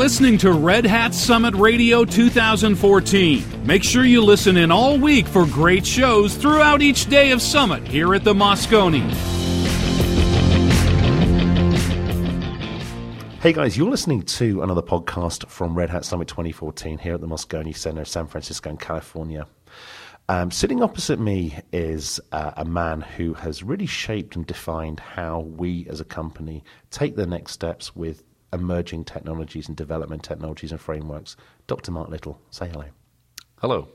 listening to Red Hat Summit Radio 2014. Make sure you listen in all week for great shows throughout each day of Summit here at the Moscone. Hey guys, you're listening to another podcast from Red Hat Summit 2014 here at the Moscone Center, San Francisco, in California. Um, sitting opposite me is uh, a man who has really shaped and defined how we as a company take the next steps with emerging technologies and development technologies and frameworks. Dr. Mark Little, say hello. Hello.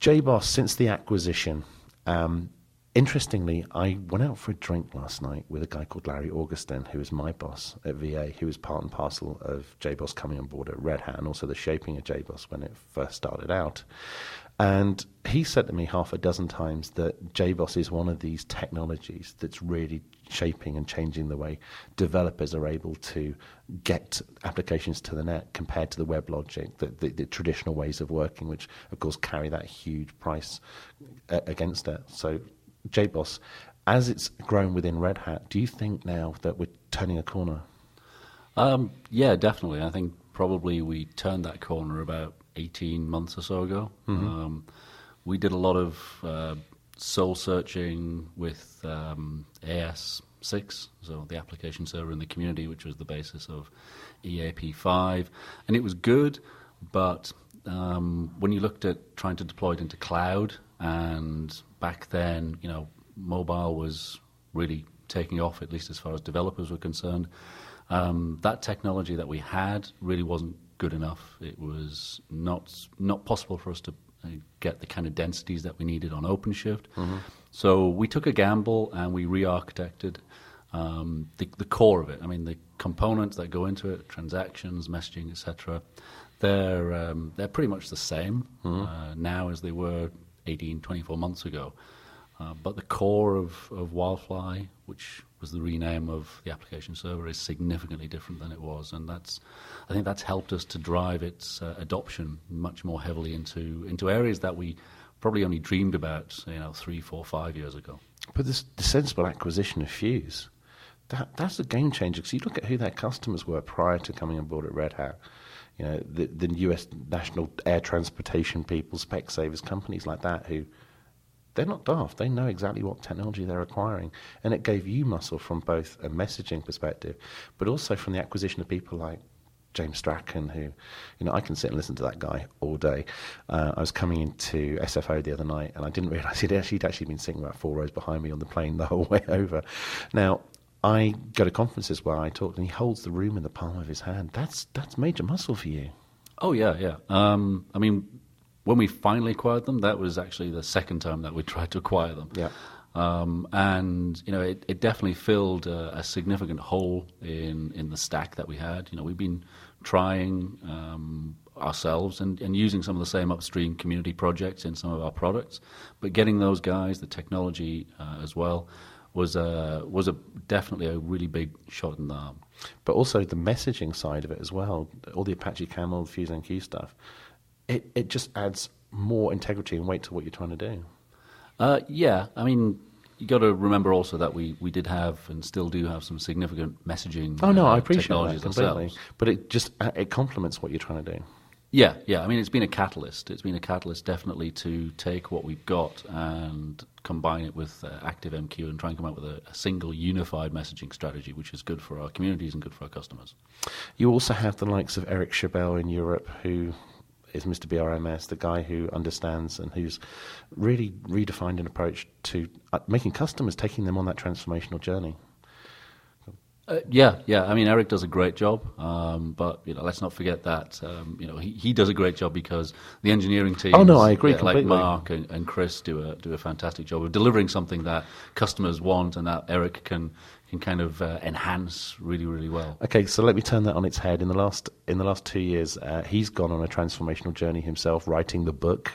JBoss, since the acquisition, um, interestingly, I went out for a drink last night with a guy called Larry Augustin, who is my boss at VA, who was part and parcel of JBoss coming on board at Red Hat and also the shaping of JBoss when it first started out. And he said to me half a dozen times that JBoss is one of these technologies that's really shaping and changing the way developers are able to get applications to the net compared to the WebLogic, the, the, the traditional ways of working, which of course carry that huge price uh, against it. So, JBoss, as it's grown within Red Hat, do you think now that we're turning a corner? Um, yeah, definitely. I think probably we turned that corner about 18 months or so ago. Mm-hmm. Um, we did a lot of uh, soul searching with um, AS6, so the application server in the community, which was the basis of EAP5. And it was good, but um, when you looked at trying to deploy it into cloud, and back then, you know, mobile was really taking off, at least as far as developers were concerned. Um, that technology that we had really wasn't good enough. It was not not possible for us to uh, get the kind of densities that we needed on OpenShift. Mm-hmm. So we took a gamble and we re-architected um, the, the core of it. I mean, the components that go into it, transactions, messaging, etc. They're um, they're pretty much the same mm-hmm. uh, now as they were 18, 24 months ago. Uh, but the core of, of Wildfly, which was the rename of the application server, is significantly different than it was, and that's I think that's helped us to drive its uh, adoption much more heavily into into areas that we probably only dreamed about, you know, three, four, five years ago. But this the sensible acquisition of Fuse, that that's a game changer because you look at who their customers were prior to coming on board at Red Hat. You know, the, the U.S. national air transportation people, Specsavers, companies like that who they're not daft. They know exactly what technology they're acquiring. And it gave you muscle from both a messaging perspective, but also from the acquisition of people like James Strachan, who, you know, I can sit and listen to that guy all day. Uh, I was coming into SFO the other night, and I didn't realise he'd actually, he'd actually been sitting about four rows behind me on the plane the whole way over. Now, I go to conferences where I talk, and he holds the room in the palm of his hand. That's that's major muscle for you. Oh yeah, yeah. Um, I mean, when we finally acquired them, that was actually the second time that we tried to acquire them. Yeah. Um, and you know, it, it definitely filled a, a, significant hole in in the stack that we had. You know, we've been trying um, ourselves and, and using some of the same upstream community projects in some of our products, but getting those guys, the technology uh, as well, was a was a definitely a really big shot in the arm. But also the messaging side of it as well, all the Apache Camel, FuseMQ stuff it, it just adds more integrity and weight to what you're trying to do. Uh, yeah, I mean, you got to remember also that we, we did have and still do have some significant messaging. Oh no, uh, I appreciate that completely. Ourselves. But it just uh, it complements what you're trying to do. Yeah, yeah. I mean, it's been a catalyst. It's been a catalyst definitely to take what we've got and combine it with uh, ActiveMQ and try and come up with a, a, single unified messaging strategy, which is good for our communities and good for our customers. You also have the likes of Eric Schabell in Europe who is Mr. BRMS, the guy who understands and who's really redefined an approach to uh, making customers, taking them on that transformational journey. Uh, yeah, yeah. I mean, Eric does a great job, um, but you know, let's not forget that um, you know he, he does a great job because the engineering team. Oh no, I agree yeah, completely. Like Mark and, and Chris do a do a fantastic job of delivering something that customers want and that Eric can can kind of uh, enhance really, really well. Okay, so let me turn that on its head. In the last in the last two years, uh, he's gone on a transformational journey himself, writing the book,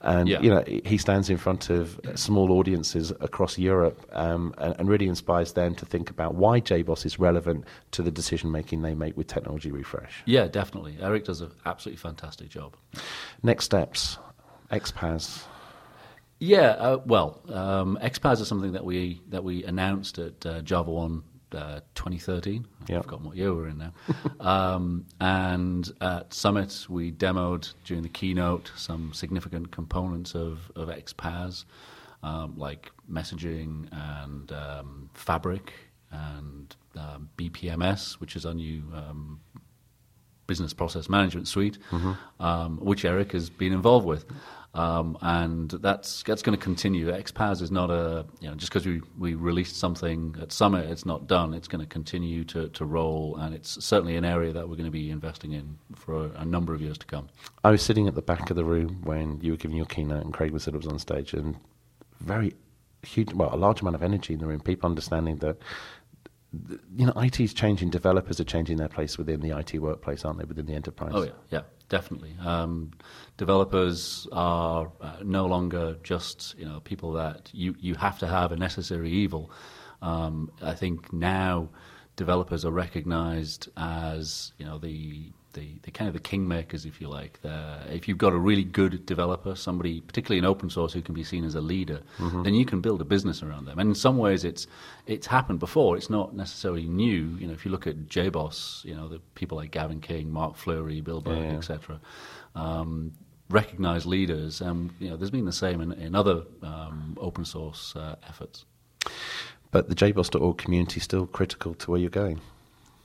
and yeah. you know he stands in front of small audiences across Europe um, and, and, really inspires them to think about why JBoss is relevant to the decision making they make with technology refresh. Yeah, definitely. Eric does an absolutely fantastic job. Next steps, XPaaS. Yeah, uh, well, um, XPaaS is something that we that we announced at uh, JavaOne uh, 2013. I've Yep. forgotten what year we're in now. um, and at Summit, we demoed during the keynote some significant components of, of XPaaS, um, like messaging and um, Fabric and um, BPMS, which is our new um, business process management suite, um, which Eric has been involved with. Um, and that's that's going to continue. XPaaS is not a you know just because we, we released something at Summit, it's not done. It's going to continue to, to roll, and it's certainly an area that we're going to be investing in for a, a number of years to come. I was sitting at the back of the room when you were giving your keynote, and Craig was was on stage, and very huge, well, a large amount of energy in the room. People understanding that, th- you know, IT is changing. Developers are changing their place within the IT workplace, aren't they? Within the enterprise. Oh yeah, yeah, definitely. Um, developers are uh, no longer just you know people that you, you have to have a necessary evil. Um, I think now developers are recognised as you know the, the the kind of the kingmakers, if you like. The, if you've got a really good developer, somebody particularly in open source who can be seen as a leader, then you can build a business around them. And in some ways, it's it's happened before. It's not necessarily new. You know, if you look at JBoss, you know the people like Gavin King, Marc Fleury, Bill Burke, Yeah. etc. Um, recognize leaders, and you know, there's been the same in, in other um, open source uh, efforts. But the jboss.org community is still critical to where you're going.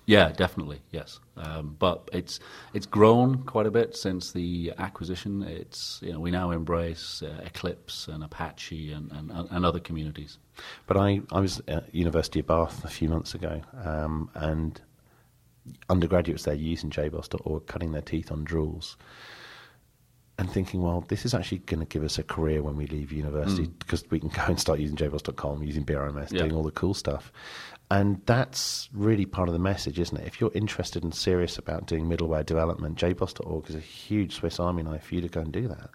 Yeah, definitely, yes. Um, but it's it's grown quite a bit since the acquisition. It's you know we now embrace uh, Eclipse and Apache and, and, and other communities. But I, I was at University of Bath a few months ago, um, and undergraduates there using jboss.org, cutting their teeth on Drools, and thinking, well, this is actually going to give us a career when we leave university because we can go and start using jboss.com, using BRMS, Yeah. doing all the cool stuff. And that's really part of the message, isn't it? If you're interested and serious about doing middleware development, jboss.org is a huge Swiss Army knife for you to go and do that.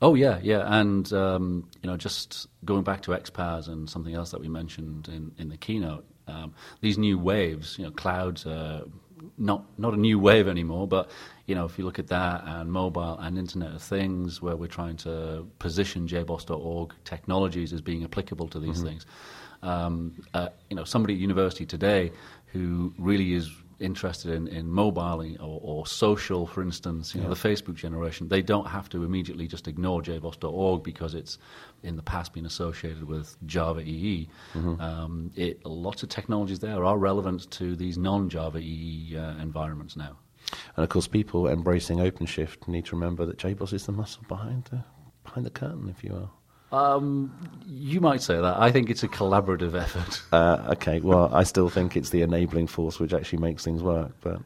Oh yeah, yeah, and um, you know, just going back to XPaaS and something else that we mentioned in, in the keynote, um, these new waves, you know, clouds are not not a new wave anymore, but you know, if you look at that and mobile and Internet of Things, where we're trying to position JBoss.org technologies as being applicable to these things, um, uh, you know, somebody at university today who really is interested in, in mobile or, or social, for instance, you know, the Facebook generation, they don't have to immediately just ignore jboss.org because it's in the past been associated with Java EE. Um, it, lots of technologies there are relevant to these non-Java EE uh, environments now. And of course, people embracing OpenShift need to remember that JBoss is the muscle behind the, behind the curtain, if you will. Um, you might say that. I think it's a collaborative effort. Uh, okay, well, I still think it's the enabling force which actually makes things work. But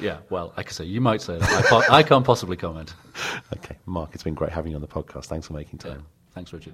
yeah, well, like I say, you might say that. I, po- I can't possibly comment. okay, Mark, it's been great having you on the podcast. Thanks for making Yeah. time. Thanks, Richard.